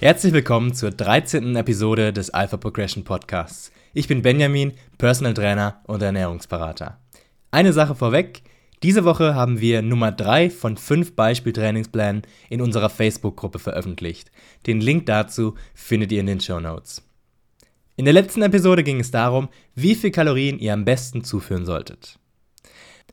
Herzlich willkommen zur 13. Episode des Alpha Progression Podcasts. Ich bin Benjamin, Personal Trainer und Ernährungsberater. Eine Sache vorweg, diese Woche haben wir Nummer 3 von 5 Beispieltrainingsplänen in unserer Facebook-Gruppe veröffentlicht. Den Link dazu findet ihr in den Show Notes. In der letzten Episode ging es darum, wie viel Kalorien ihr am besten zuführen solltet.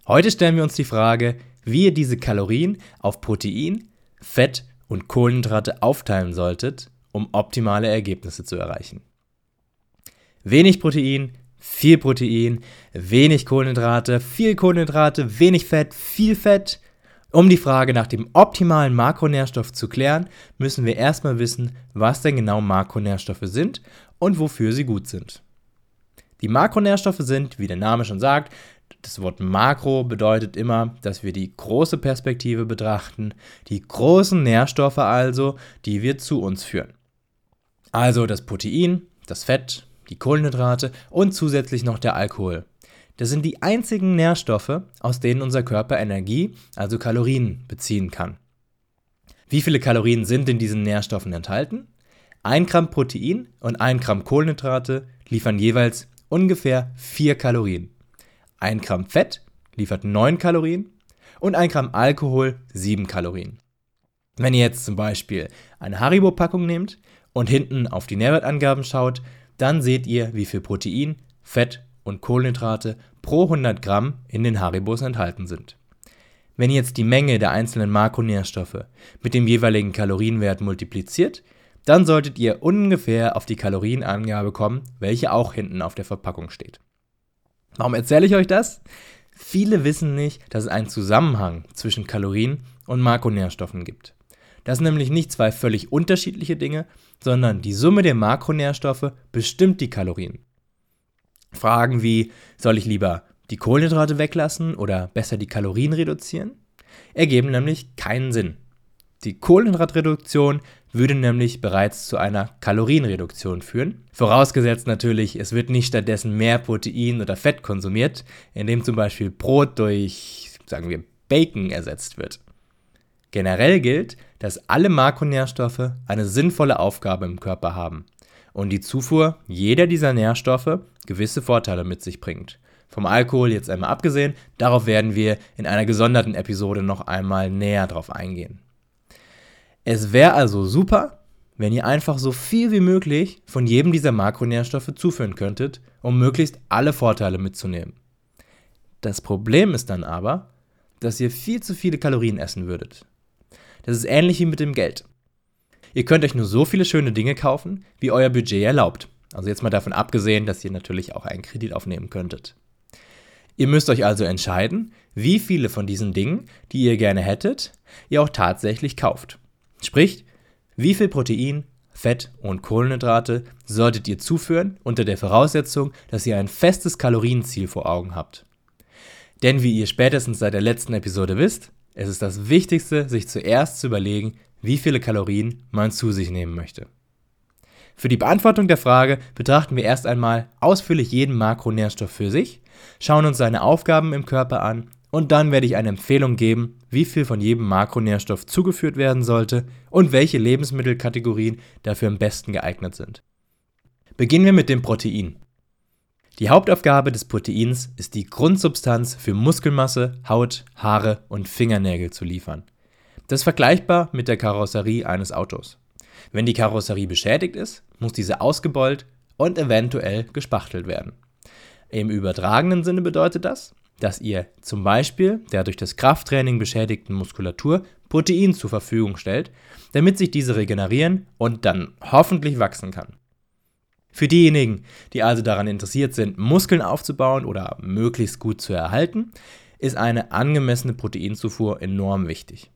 Heute stellen wir uns die Frage, wie ihr diese Kalorien auf Protein, Fett und Kohlenhydrate aufteilen solltet, um optimale Ergebnisse zu erreichen. Wenig Protein, viel Protein, wenig Kohlenhydrate, viel Kohlenhydrate, wenig Fett, viel Fett. Um die Frage nach dem optimalen Makronährstoff zu klären, müssen wir erstmal wissen, was denn genau Makronährstoffe sind und wofür sie gut sind. Die Makronährstoffe sind, wie der Name schon sagt, das Wort Makro bedeutet immer, dass wir die große Perspektive betrachten, die großen Nährstoffe also, die wir zu uns führen. Also das Protein, das Fett, die Kohlenhydrate und zusätzlich noch der Alkohol. Das sind die einzigen Nährstoffe, aus denen unser Körper Energie, also Kalorien, beziehen kann. Wie viele Kalorien sind in diesen Nährstoffen enthalten? Ein Gramm Protein und ein Gramm Kohlenhydrate liefern jeweils ungefähr 4 Kalorien. 1 Gramm Fett liefert 9 Kalorien und 1 Gramm Alkohol 7 Kalorien. Wenn ihr jetzt zum Beispiel eine Haribo-Packung nehmt und hinten auf die Nährwertangaben schaut, dann seht ihr, wie viel Protein, Fett und Kohlenhydrate pro 100 Gramm in den Haribos enthalten sind. Wenn ihr jetzt die Menge der einzelnen Makronährstoffe mit dem jeweiligen Kalorienwert multipliziert, dann solltet ihr ungefähr auf die Kalorienangabe kommen, welche auch hinten auf der Verpackung steht. Warum erzähle ich euch das? Viele wissen nicht, dass es einen Zusammenhang zwischen Kalorien und Makronährstoffen gibt. Das sind nämlich nicht zwei völlig unterschiedliche Dinge, sondern die Summe der Makronährstoffe bestimmt die Kalorien. Fragen wie, soll ich lieber die Kohlenhydrate weglassen oder besser die Kalorien reduzieren, ergeben nämlich keinen Sinn. Die Kohlenhydratreduktion würde nämlich bereits zu einer Kalorienreduktion führen. Vorausgesetzt natürlich, es wird nicht stattdessen mehr Protein oder Fett konsumiert, indem zum Beispiel Brot durch, sagen wir, Bacon ersetzt wird. Generell gilt, dass alle Makronährstoffe eine sinnvolle Aufgabe im Körper haben und die Zufuhr jeder dieser Nährstoffe gewisse Vorteile mit sich bringt. Vom Alkohol jetzt einmal abgesehen, darauf werden wir in einer gesonderten Episode noch einmal näher drauf eingehen. Es wäre also super, wenn ihr einfach so viel wie möglich von jedem dieser Makronährstoffe zuführen könntet, um möglichst alle Vorteile mitzunehmen. Das Problem ist dann aber, dass ihr viel zu viele Kalorien essen würdet. Das ist ähnlich wie mit dem Geld. Ihr könnt euch nur so viele schöne Dinge kaufen, wie euer Budget erlaubt. Also jetzt mal davon abgesehen, dass ihr natürlich auch einen Kredit aufnehmen könntet. Ihr müsst euch also entscheiden, wie viele von diesen Dingen, die ihr gerne hättet, ihr auch tatsächlich kauft. Sprich, wie viel Protein, Fett und Kohlenhydrate solltet ihr zuführen unter der Voraussetzung, dass ihr ein festes Kalorienziel vor Augen habt. Denn wie ihr spätestens seit der letzten Episode wisst, es ist das Wichtigste, sich zuerst zu überlegen, wie viele Kalorien man zu sich nehmen möchte. Für die Beantwortung der Frage betrachten wir erst einmal ausführlich jeden Makronährstoff für sich, schauen uns seine Aufgaben im Körper an und dann werde ich eine Empfehlung geben, wie viel von jedem Makronährstoff zugeführt werden sollte und welche Lebensmittelkategorien dafür am besten geeignet sind. Beginnen wir mit dem Protein. Die Hauptaufgabe des Proteins ist die Grundsubstanz für Muskelmasse, Haut, Haare und Fingernägel zu liefern. Das ist vergleichbar mit der Karosserie eines Autos. Wenn die Karosserie beschädigt ist, muss diese ausgebeult und eventuell gespachtelt werden. Im übertragenen Sinne bedeutet das, dass ihr zum Beispiel der durch das Krafttraining beschädigten Muskulatur Protein zur Verfügung stellt, damit sich diese regenerieren und dann hoffentlich wachsen kann. Für diejenigen, die also daran interessiert sind, Muskeln aufzubauen oder möglichst gut zu erhalten, ist eine angemessene Proteinzufuhr enorm wichtig.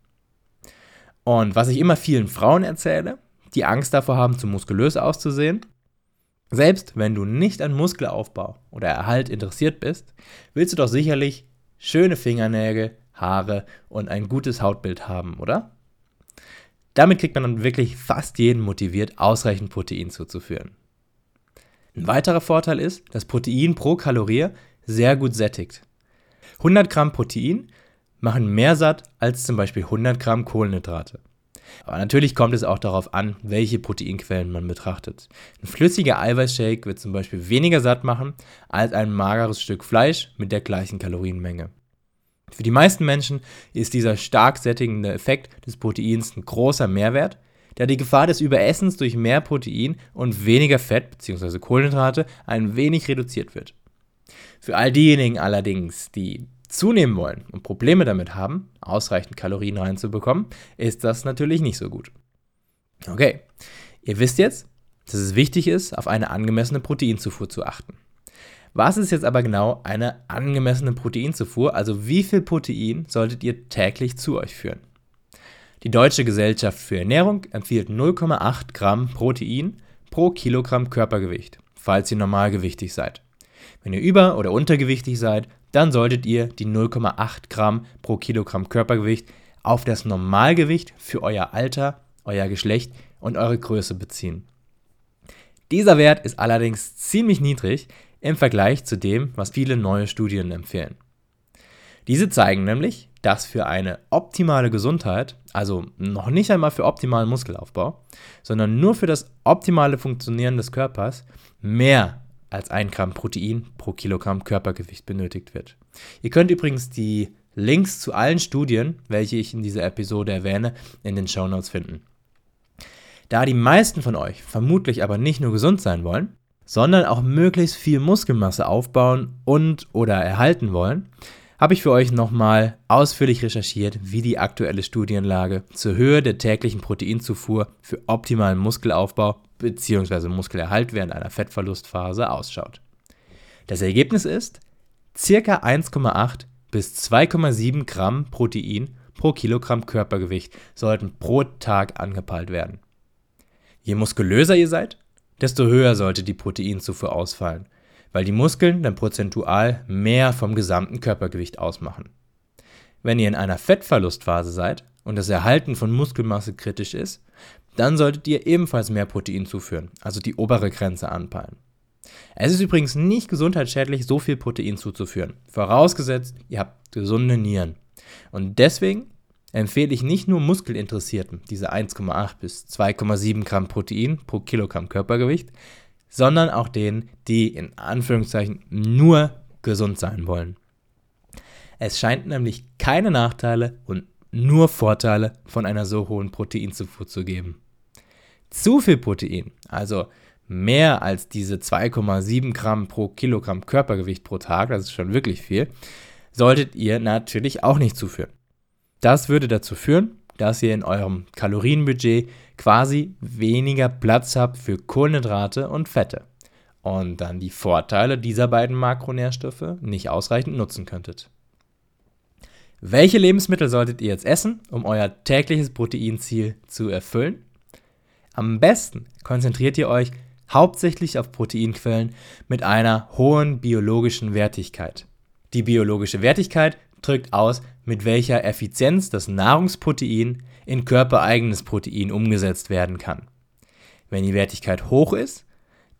Und was ich immer vielen Frauen erzähle, die Angst davor haben, zu muskulös auszusehen, selbst wenn du nicht an Muskelaufbau oder Erhalt interessiert bist, willst du doch sicherlich schöne Fingernägel, Haare und ein gutes Hautbild haben, oder? Damit kriegt man dann wirklich fast jeden motiviert, ausreichend Protein zuzuführen. Ein weiterer Vorteil ist, dass Protein pro Kalorie sehr gut sättigt. 100 Gramm Protein machen mehr satt als zum Beispiel 100 Gramm Kohlenhydrate. Aber natürlich kommt es auch darauf an, welche Proteinquellen man betrachtet. Ein flüssiger Eiweißshake wird zum Beispiel weniger satt machen als ein mageres Stück Fleisch mit der gleichen Kalorienmenge. Für die meisten Menschen ist dieser stark sättigende Effekt des Proteins ein großer Mehrwert, da die Gefahr des Überessens durch mehr Protein und weniger Fett bzw. Kohlenhydrate ein wenig reduziert wird. Für all diejenigen allerdings, die zunehmen wollen und Probleme damit haben, ausreichend Kalorien reinzubekommen, ist das natürlich nicht so gut. Okay, ihr wisst jetzt, dass es wichtig ist, auf eine angemessene Proteinzufuhr zu achten. Was ist jetzt aber genau eine angemessene Proteinzufuhr? Also wie viel Protein solltet ihr täglich zu euch führen? Die Deutsche Gesellschaft für Ernährung empfiehlt 0,8 Gramm Protein pro Kilogramm Körpergewicht, falls ihr normalgewichtig seid. Wenn ihr über- oder untergewichtig seid, dann solltet ihr die 0,8 Gramm pro Kilogramm Körpergewicht auf das Normalgewicht für euer Alter, euer Geschlecht und eure Größe beziehen. Dieser Wert ist allerdings ziemlich niedrig im Vergleich zu dem, was viele neue Studien empfehlen. Diese zeigen nämlich, dass für eine optimale Gesundheit, also noch nicht einmal für optimalen Muskelaufbau, sondern nur für das optimale Funktionieren des Körpers, mehr als 1 Gramm Protein pro Kilogramm Körpergewicht benötigt wird. Ihr könnt übrigens die Links zu allen Studien, welche ich in dieser Episode erwähne, in den Show Notes finden. Da die meisten von euch vermutlich aber nicht nur gesund sein wollen, sondern auch möglichst viel Muskelmasse aufbauen und oder erhalten wollen, habe ich für euch nochmal ausführlich recherchiert, wie die aktuelle Studienlage zur Höhe der täglichen Proteinzufuhr für optimalen Muskelaufbau bzw. Muskelerhalt während einer Fettverlustphase ausschaut. Das Ergebnis ist, ca. 1,8 bis 2,7 Gramm Protein pro Kilogramm Körpergewicht sollten pro Tag angepeilt werden. Je muskulöser ihr seid, desto höher sollte die Proteinzufuhr ausfallen, weil die Muskeln dann prozentual mehr vom gesamten Körpergewicht ausmachen. Wenn ihr in einer Fettverlustphase seid und das Erhalten von Muskelmasse kritisch ist, dann solltet ihr ebenfalls mehr Protein zuführen, also die obere Grenze anpeilen. Es ist übrigens nicht gesundheitsschädlich, so viel Protein zuzuführen, vorausgesetzt, ihr habt gesunde Nieren. Und deswegen empfehle ich nicht nur Muskelinteressierten diese 1,8 bis 2,7 Gramm Protein pro Kilogramm Körpergewicht, sondern auch denen, die in Anführungszeichen nur gesund sein wollen. Es scheint nämlich keine Nachteile und nur Vorteile von einer so hohen Proteinzufuhr zu geben. Zu viel Protein, also mehr als diese 2,7 Gramm pro Kilogramm Körpergewicht pro Tag, das ist schon wirklich viel, solltet ihr natürlich auch nicht zuführen. Das würde dazu führen, dass ihr in eurem Kalorienbudget quasi weniger Platz habt für Kohlenhydrate und Fette und dann die Vorteile dieser beiden Makronährstoffe nicht ausreichend nutzen könntet. Welche Lebensmittel solltet ihr jetzt essen, um euer tägliches Proteinziel zu erfüllen? Am besten konzentriert ihr euch hauptsächlich auf Proteinquellen mit einer hohen biologischen Wertigkeit. Die biologische Wertigkeit drückt aus, mit welcher Effizienz das Nahrungsprotein in körpereigenes Protein umgesetzt werden kann. Wenn die Wertigkeit hoch ist,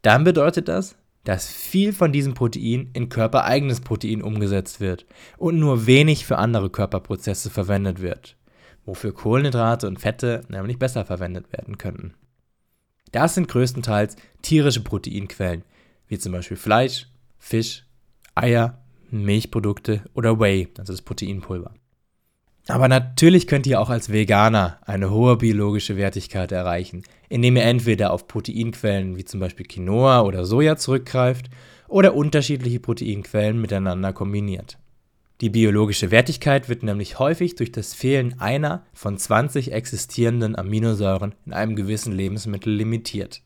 dann bedeutet das, dass viel von diesem Protein in körpereigenes Protein umgesetzt wird und nur wenig für andere Körperprozesse verwendet wird, wofür Kohlenhydrate und Fette nämlich besser verwendet werden könnten. Das sind größtenteils tierische Proteinquellen, wie zum Beispiel Fleisch, Fisch, Eier, Milchprodukte oder Whey, also das Proteinpulver. Aber natürlich könnt ihr auch als Veganer eine hohe biologische Wertigkeit erreichen, indem ihr entweder auf Proteinquellen wie zum Beispiel Quinoa oder Soja zurückgreift oder unterschiedliche Proteinquellen miteinander kombiniert. Die biologische Wertigkeit wird nämlich häufig durch das Fehlen einer von 20 existierenden Aminosäuren in einem gewissen Lebensmittel limitiert.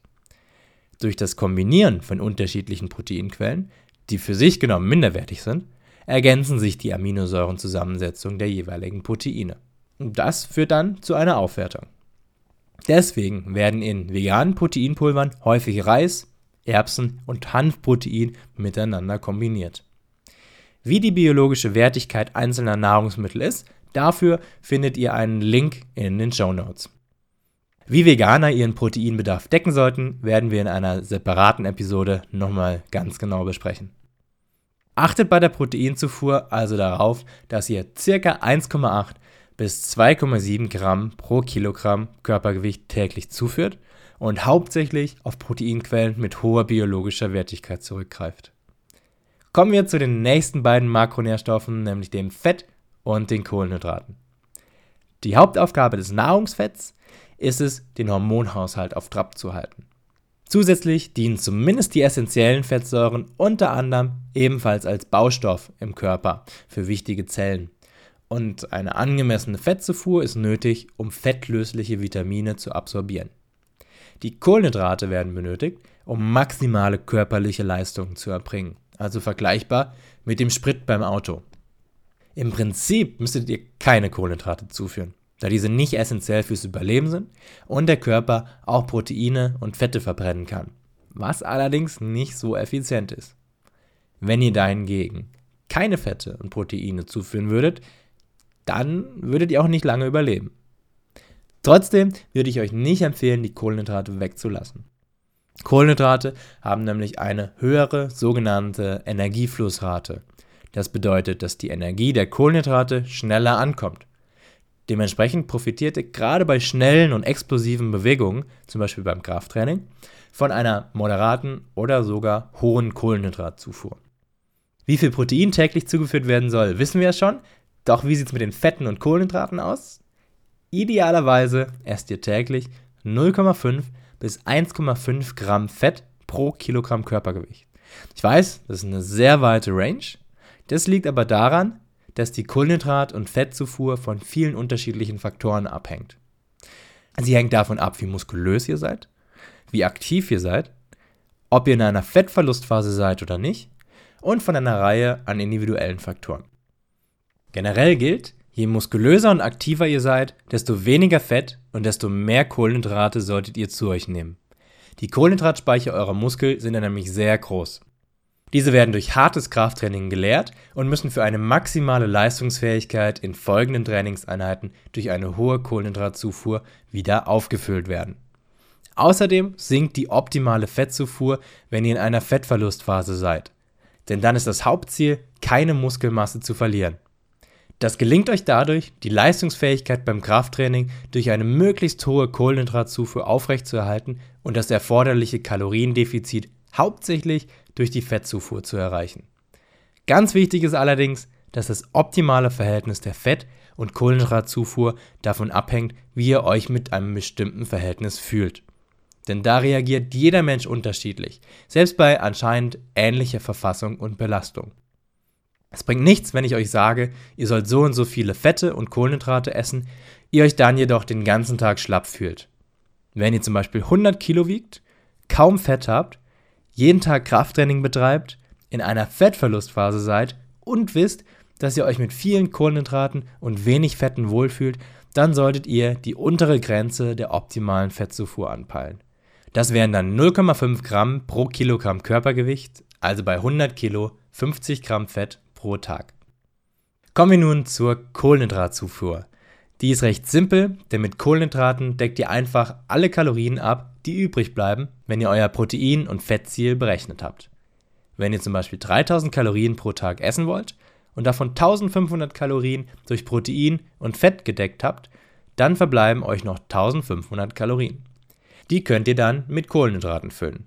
Durch das Kombinieren von unterschiedlichen Proteinquellen, die für sich genommen minderwertig sind, ergänzen sich die Aminosäurenzusammensetzung der jeweiligen Proteine. Und das führt dann zu einer Aufwertung. Deswegen werden in veganen Proteinpulvern häufig Reis, Erbsen und Hanfprotein miteinander kombiniert. Wie die biologische Wertigkeit einzelner Nahrungsmittel ist, dafür findet ihr einen Link in den Show Notes. Wie Veganer ihren Proteinbedarf decken sollten, werden wir in einer separaten Episode nochmal ganz genau besprechen. Achtet bei der Proteinzufuhr also darauf, dass ihr ca. 1,8 bis 2,7 Gramm pro Kilogramm Körpergewicht täglich zuführt und hauptsächlich auf Proteinquellen mit hoher biologischer Wertigkeit zurückgreift. Kommen wir zu den nächsten beiden Makronährstoffen, nämlich dem Fett und den Kohlenhydraten. Die Hauptaufgabe des Nahrungsfetts ist es, den Hormonhaushalt auf Trab zu halten. Zusätzlich dienen zumindest die essentiellen Fettsäuren unter anderem ebenfalls als Baustoff im Körper für wichtige Zellen. Und eine angemessene Fettzufuhr ist nötig, um fettlösliche Vitamine zu absorbieren. Die Kohlenhydrate werden benötigt, um maximale körperliche Leistungen zu erbringen, also vergleichbar mit dem Sprit beim Auto. Im Prinzip müsstet ihr keine Kohlenhydrate zuführen, da diese nicht essentiell fürs Überleben sind und der Körper auch Proteine und Fette verbrennen kann, was allerdings nicht so effizient ist. Wenn ihr dahingegen keine Fette und Proteine zuführen würdet, dann würdet ihr auch nicht lange überleben. Trotzdem würde ich euch nicht empfehlen, die Kohlenhydrate wegzulassen. Kohlenhydrate haben nämlich eine höhere sogenannte Energieflussrate. Das bedeutet, dass die Energie der Kohlenhydrate schneller ankommt. Dementsprechend profitiert ihr gerade bei schnellen und explosiven Bewegungen, zum Beispiel beim Krafttraining, von einer moderaten oder sogar hohen Kohlenhydratzufuhr. Wie viel Protein täglich zugeführt werden soll, wissen wir ja schon. Doch wie sieht es mit den Fetten und Kohlenhydraten aus? Idealerweise esst ihr täglich 0,5 bis 1,5 Gramm Fett pro Kilogramm Körpergewicht. Ich weiß, das ist eine sehr weite Range, das liegt aber daran, dass die Kohlenhydrat- und Fettzufuhr von vielen unterschiedlichen Faktoren abhängt. Sie hängt davon ab, wie muskulös ihr seid, wie aktiv ihr seid, ob ihr in einer Fettverlustphase seid oder nicht und von einer Reihe an individuellen Faktoren. Generell gilt, je muskulöser und aktiver ihr seid, desto weniger Fett und desto mehr Kohlenhydrate solltet ihr zu euch nehmen. Die Kohlenhydratspeicher eurer Muskel sind nämlich sehr groß. Diese werden durch hartes Krafttraining geleert und müssen für eine maximale Leistungsfähigkeit in folgenden Trainingseinheiten durch eine hohe Kohlenhydratzufuhr wieder aufgefüllt werden. Außerdem sinkt die optimale Fettzufuhr, wenn ihr in einer Fettverlustphase seid. Denn dann ist das Hauptziel, keine Muskelmasse zu verlieren. Das gelingt euch dadurch, die Leistungsfähigkeit beim Krafttraining durch eine möglichst hohe Kohlenhydratzufuhr aufrechtzuerhalten und das erforderliche Kaloriendefizit hauptsächlich durch die Fettzufuhr zu erreichen. Ganz wichtig ist allerdings, dass das optimale Verhältnis der Fett- und Kohlenhydratzufuhr davon abhängt, wie ihr euch mit einem bestimmten Verhältnis fühlt. Denn da reagiert jeder Mensch unterschiedlich, selbst bei anscheinend ähnlicher Verfassung und Belastung. Es bringt nichts, wenn ich euch sage, ihr sollt so und so viele Fette und Kohlenhydrate essen, ihr euch dann jedoch den ganzen Tag schlapp fühlt. Wenn ihr zum Beispiel 100 Kilo wiegt, kaum Fett habt jeden Tag Krafttraining betreibt, in einer Fettverlustphase seid und wisst, dass ihr euch mit vielen Kohlenhydraten und wenig Fetten wohlfühlt, dann solltet ihr die untere Grenze der optimalen Fettzufuhr anpeilen. Das wären dann 0,5 Gramm pro Kilogramm Körpergewicht, also bei 100 Kilo 50 Gramm Fett pro Tag. Kommen wir nun zur Kohlenhydratzufuhr. Die ist recht simpel, denn mit Kohlenhydraten deckt ihr einfach alle Kalorien ab, die übrig bleiben, wenn ihr euer Protein- und Fettziel berechnet habt. Wenn ihr zum Beispiel 3000 Kalorien pro Tag essen wollt und davon 1500 Kalorien durch Protein und Fett gedeckt habt, dann verbleiben euch noch 1500 Kalorien. Die könnt ihr dann mit Kohlenhydraten füllen.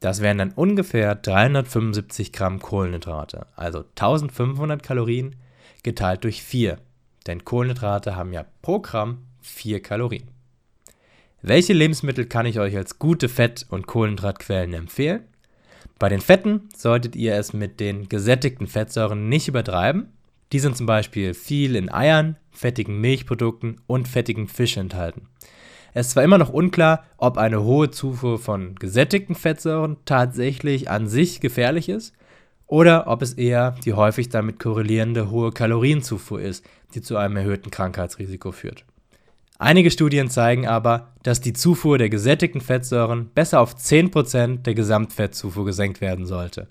Das wären dann ungefähr 375 Gramm Kohlenhydrate, also 1500 Kalorien geteilt durch 4. Denn Kohlenhydrate haben ja pro Gramm 4 Kalorien. Welche Lebensmittel kann ich euch als gute Fett- und Kohlenhydratquellen empfehlen? Bei den Fetten solltet ihr es mit den gesättigten Fettsäuren nicht übertreiben. Die sind zum Beispiel viel in Eiern, fettigen Milchprodukten und fettigen Fisch enthalten. Es ist zwar immer noch unklar, ob eine hohe Zufuhr von gesättigten Fettsäuren tatsächlich an sich gefährlich ist oder ob es eher die häufig damit korrelierende hohe Kalorienzufuhr ist, die zu einem erhöhten Krankheitsrisiko führt. Einige Studien zeigen aber, dass die Zufuhr der gesättigten Fettsäuren besser auf 10% der Gesamtfettzufuhr gesenkt werden sollte.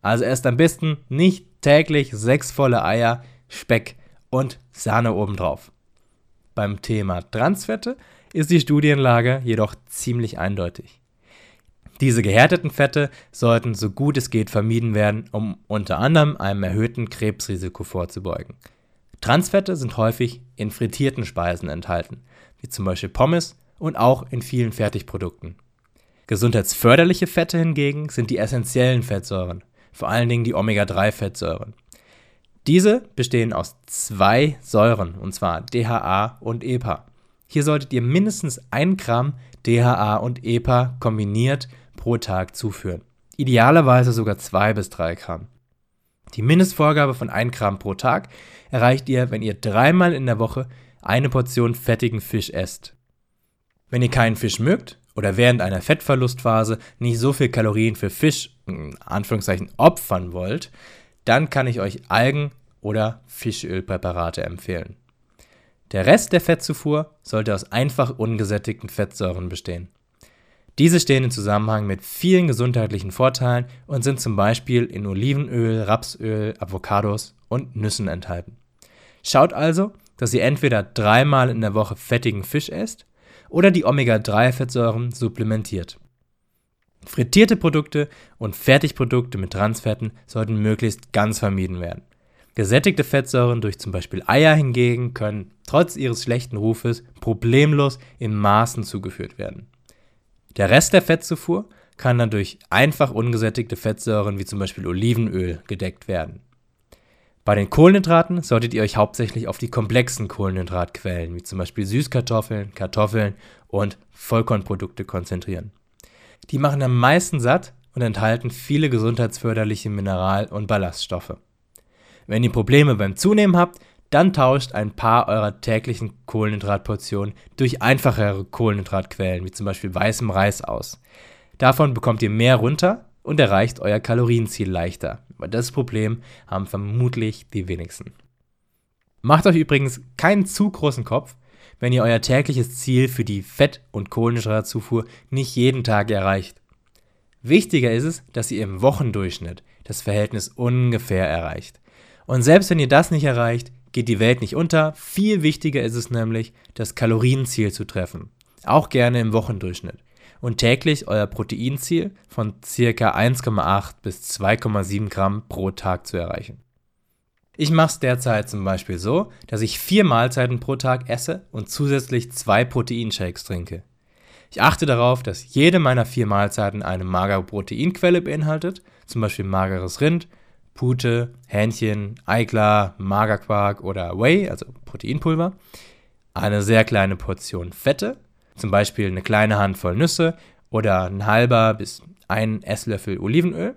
Also erst am besten nicht täglich sechs volle Eier, Speck und Sahne obendrauf. Beim Thema Transfette ist die Studienlage jedoch ziemlich eindeutig. Diese gehärteten Fette sollten so gut es geht vermieden werden, um unter anderem einem erhöhten Krebsrisiko vorzubeugen. Transfette sind häufig in frittierten Speisen enthalten, wie zum Beispiel Pommes und auch in vielen Fertigprodukten. Gesundheitsförderliche Fette hingegen sind die essentiellen Fettsäuren, vor allen Dingen die Omega-3-Fettsäuren. Diese bestehen aus zwei Säuren, und zwar DHA und EPA. Hier solltet ihr mindestens 1 Gramm DHA und EPA kombiniert pro Tag zuführen. Idealerweise sogar 2 bis 3 Gramm. Die Mindestvorgabe von 1 Gramm pro Tag erreicht ihr, wenn ihr dreimal in der Woche eine Portion fettigen Fisch esst. Wenn ihr keinen Fisch mögt oder während einer Fettverlustphase nicht so viel Kalorien für Fisch, in Anführungszeichen, opfern wollt, dann kann ich euch Algen- oder Fischölpräparate empfehlen. Der Rest der Fettzufuhr sollte aus einfach ungesättigten Fettsäuren bestehen. Diese stehen im Zusammenhang mit vielen gesundheitlichen Vorteilen und sind zum Beispiel in Olivenöl, Rapsöl, Avocados und Nüssen enthalten. Schaut also, dass ihr entweder dreimal in der Woche fettigen Fisch esst oder die Omega-3-Fettsäuren supplementiert. Frittierte Produkte und Fertigprodukte mit Transfetten sollten möglichst ganz vermieden werden. Gesättigte Fettsäuren durch zum Beispiel Eier hingegen können trotz ihres schlechten Rufes problemlos in Maßen zugeführt werden. Der Rest der Fettzufuhr kann dann durch einfach ungesättigte Fettsäuren wie zum Beispiel Olivenöl gedeckt werden. Bei den Kohlenhydraten solltet ihr euch hauptsächlich auf die komplexen Kohlenhydratquellen wie zum Beispiel Süßkartoffeln, Kartoffeln und Vollkornprodukte konzentrieren. Die machen am meisten satt und enthalten viele gesundheitsförderliche Mineral- und Ballaststoffe. Wenn ihr Probleme beim Zunehmen habt, dann tauscht ein paar eurer täglichen Kohlenhydratportionen durch einfachere Kohlenhydratquellen, wie zum Beispiel weißem Reis aus. Davon bekommt ihr mehr runter und erreicht euer Kalorienziel leichter. Aber das Problem haben vermutlich die wenigsten. Macht euch übrigens keinen zu großen Kopf, wenn ihr euer tägliches Ziel für die Fett- und Kohlenhydratzufuhr nicht jeden Tag erreicht. Wichtiger ist es, dass ihr im Wochendurchschnitt das Verhältnis ungefähr erreicht. Und selbst wenn ihr das nicht erreicht, geht die Welt nicht unter. Viel wichtiger ist es nämlich, das Kalorienziel zu treffen. Auch gerne im Wochendurchschnitt. Und täglich euer Proteinziel von ca. 1,8 bis 2,7 Gramm pro Tag zu erreichen. Ich mache es derzeit zum Beispiel so, dass ich vier Mahlzeiten pro Tag esse und zusätzlich zwei Proteinshakes trinke. Ich achte darauf, dass jede meiner vier Mahlzeiten eine magere Proteinquelle beinhaltet, zum Beispiel mageres Rind, Pute, Hähnchen, Eiklar, Magerquark oder Whey, also Proteinpulver, eine sehr kleine Portion Fette, zum Beispiel eine kleine Handvoll Nüsse oder ein halber bis ein Esslöffel Olivenöl.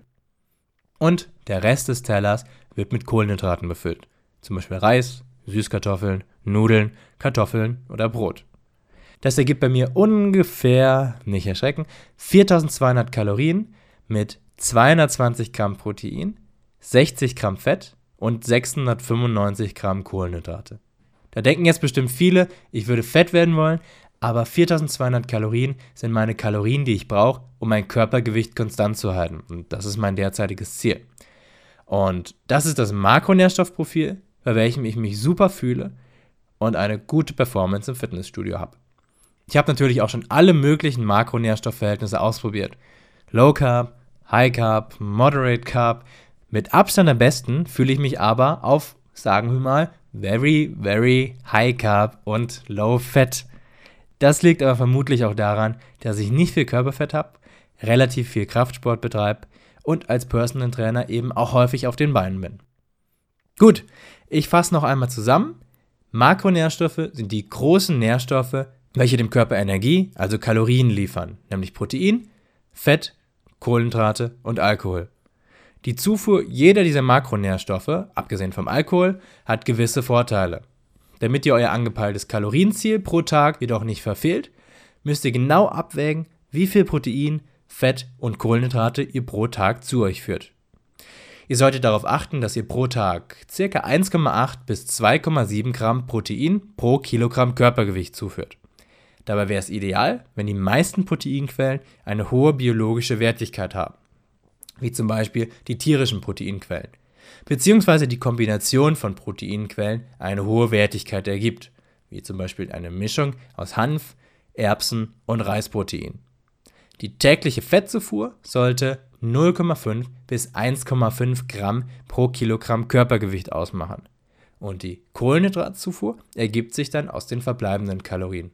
Und der Rest des Tellers wird mit Kohlenhydraten befüllt, zum Beispiel Reis, Süßkartoffeln, Nudeln, Kartoffeln oder Brot. Das ergibt bei mir ungefähr, nicht erschrecken, 4200 Kalorien mit 220 Gramm Protein, 60 Gramm Fett und 695 Gramm Kohlenhydrate. Da denken jetzt bestimmt viele, ich würde fett werden wollen, aber 4200 Kalorien sind meine Kalorien, die ich brauche, um mein Körpergewicht konstant zu halten. Und das ist mein derzeitiges Ziel. Und das ist das Makronährstoffprofil, bei welchem ich mich super fühle und eine gute Performance im Fitnessstudio habe. Ich habe natürlich auch schon alle möglichen Makronährstoffverhältnisse ausprobiert. Low Carb, High Carb, Moderate Carb, mit Abstand am besten fühle ich mich aber auf, sagen wir mal, very, very high carb und low fat. Das liegt aber vermutlich auch daran, dass ich nicht viel Körperfett habe, relativ viel Kraftsport betreibe und als Personal Trainer eben auch häufig auf den Beinen bin. Gut, ich fasse noch einmal zusammen. Makronährstoffe sind die großen Nährstoffe, welche dem Körper Energie, also Kalorien liefern, nämlich Protein, Fett, Kohlenhydrate und Alkohol. Die Zufuhr jeder dieser Makronährstoffe, abgesehen vom Alkohol, hat gewisse Vorteile. Damit ihr euer angepeiltes Kalorienziel pro Tag jedoch nicht verfehlt, müsst ihr genau abwägen, wie viel Protein, Fett und Kohlenhydrate ihr pro Tag zu euch führt. Ihr solltet darauf achten, dass ihr pro Tag ca. 1,8 bis 2,7 Gramm Protein pro Kilogramm Körpergewicht zuführt. Dabei wäre es ideal, wenn die meisten Proteinquellen eine hohe biologische Wertigkeit haben wie zum Beispiel die tierischen Proteinquellen, beziehungsweise die Kombination von Proteinquellen eine hohe Wertigkeit ergibt, wie zum Beispiel eine Mischung aus Hanf, Erbsen und Reisprotein. Die tägliche Fettzufuhr sollte 0,5 bis 1,5 Gramm pro Kilogramm Körpergewicht ausmachen. Und die Kohlenhydratzufuhr ergibt sich dann aus den verbleibenden Kalorien.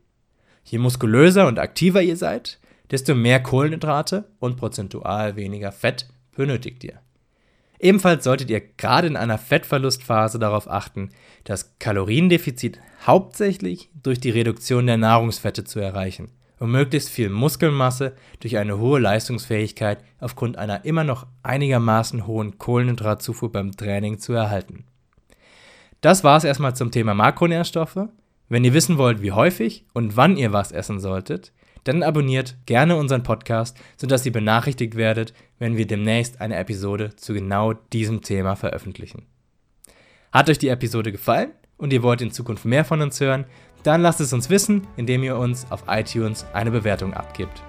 Je muskulöser und aktiver ihr seid, desto mehr Kohlenhydrate und prozentual weniger Fett benötigt ihr. Ebenfalls solltet ihr gerade in einer Fettverlustphase darauf achten, das Kaloriendefizit hauptsächlich durch die Reduktion der Nahrungsfette zu erreichen, um möglichst viel Muskelmasse durch eine hohe Leistungsfähigkeit aufgrund einer immer noch einigermaßen hohen Kohlenhydratzufuhr beim Training zu erhalten. Das war es erstmal zum Thema Makronährstoffe. Wenn ihr wissen wollt, wie häufig und wann ihr was essen solltet, dann abonniert gerne unseren Podcast, sodass ihr benachrichtigt werdet, wenn wir demnächst eine Episode zu genau diesem Thema veröffentlichen. Hat euch die Episode gefallen und ihr wollt in Zukunft mehr von uns hören, dann lasst es uns wissen, indem ihr uns auf iTunes eine Bewertung abgibt.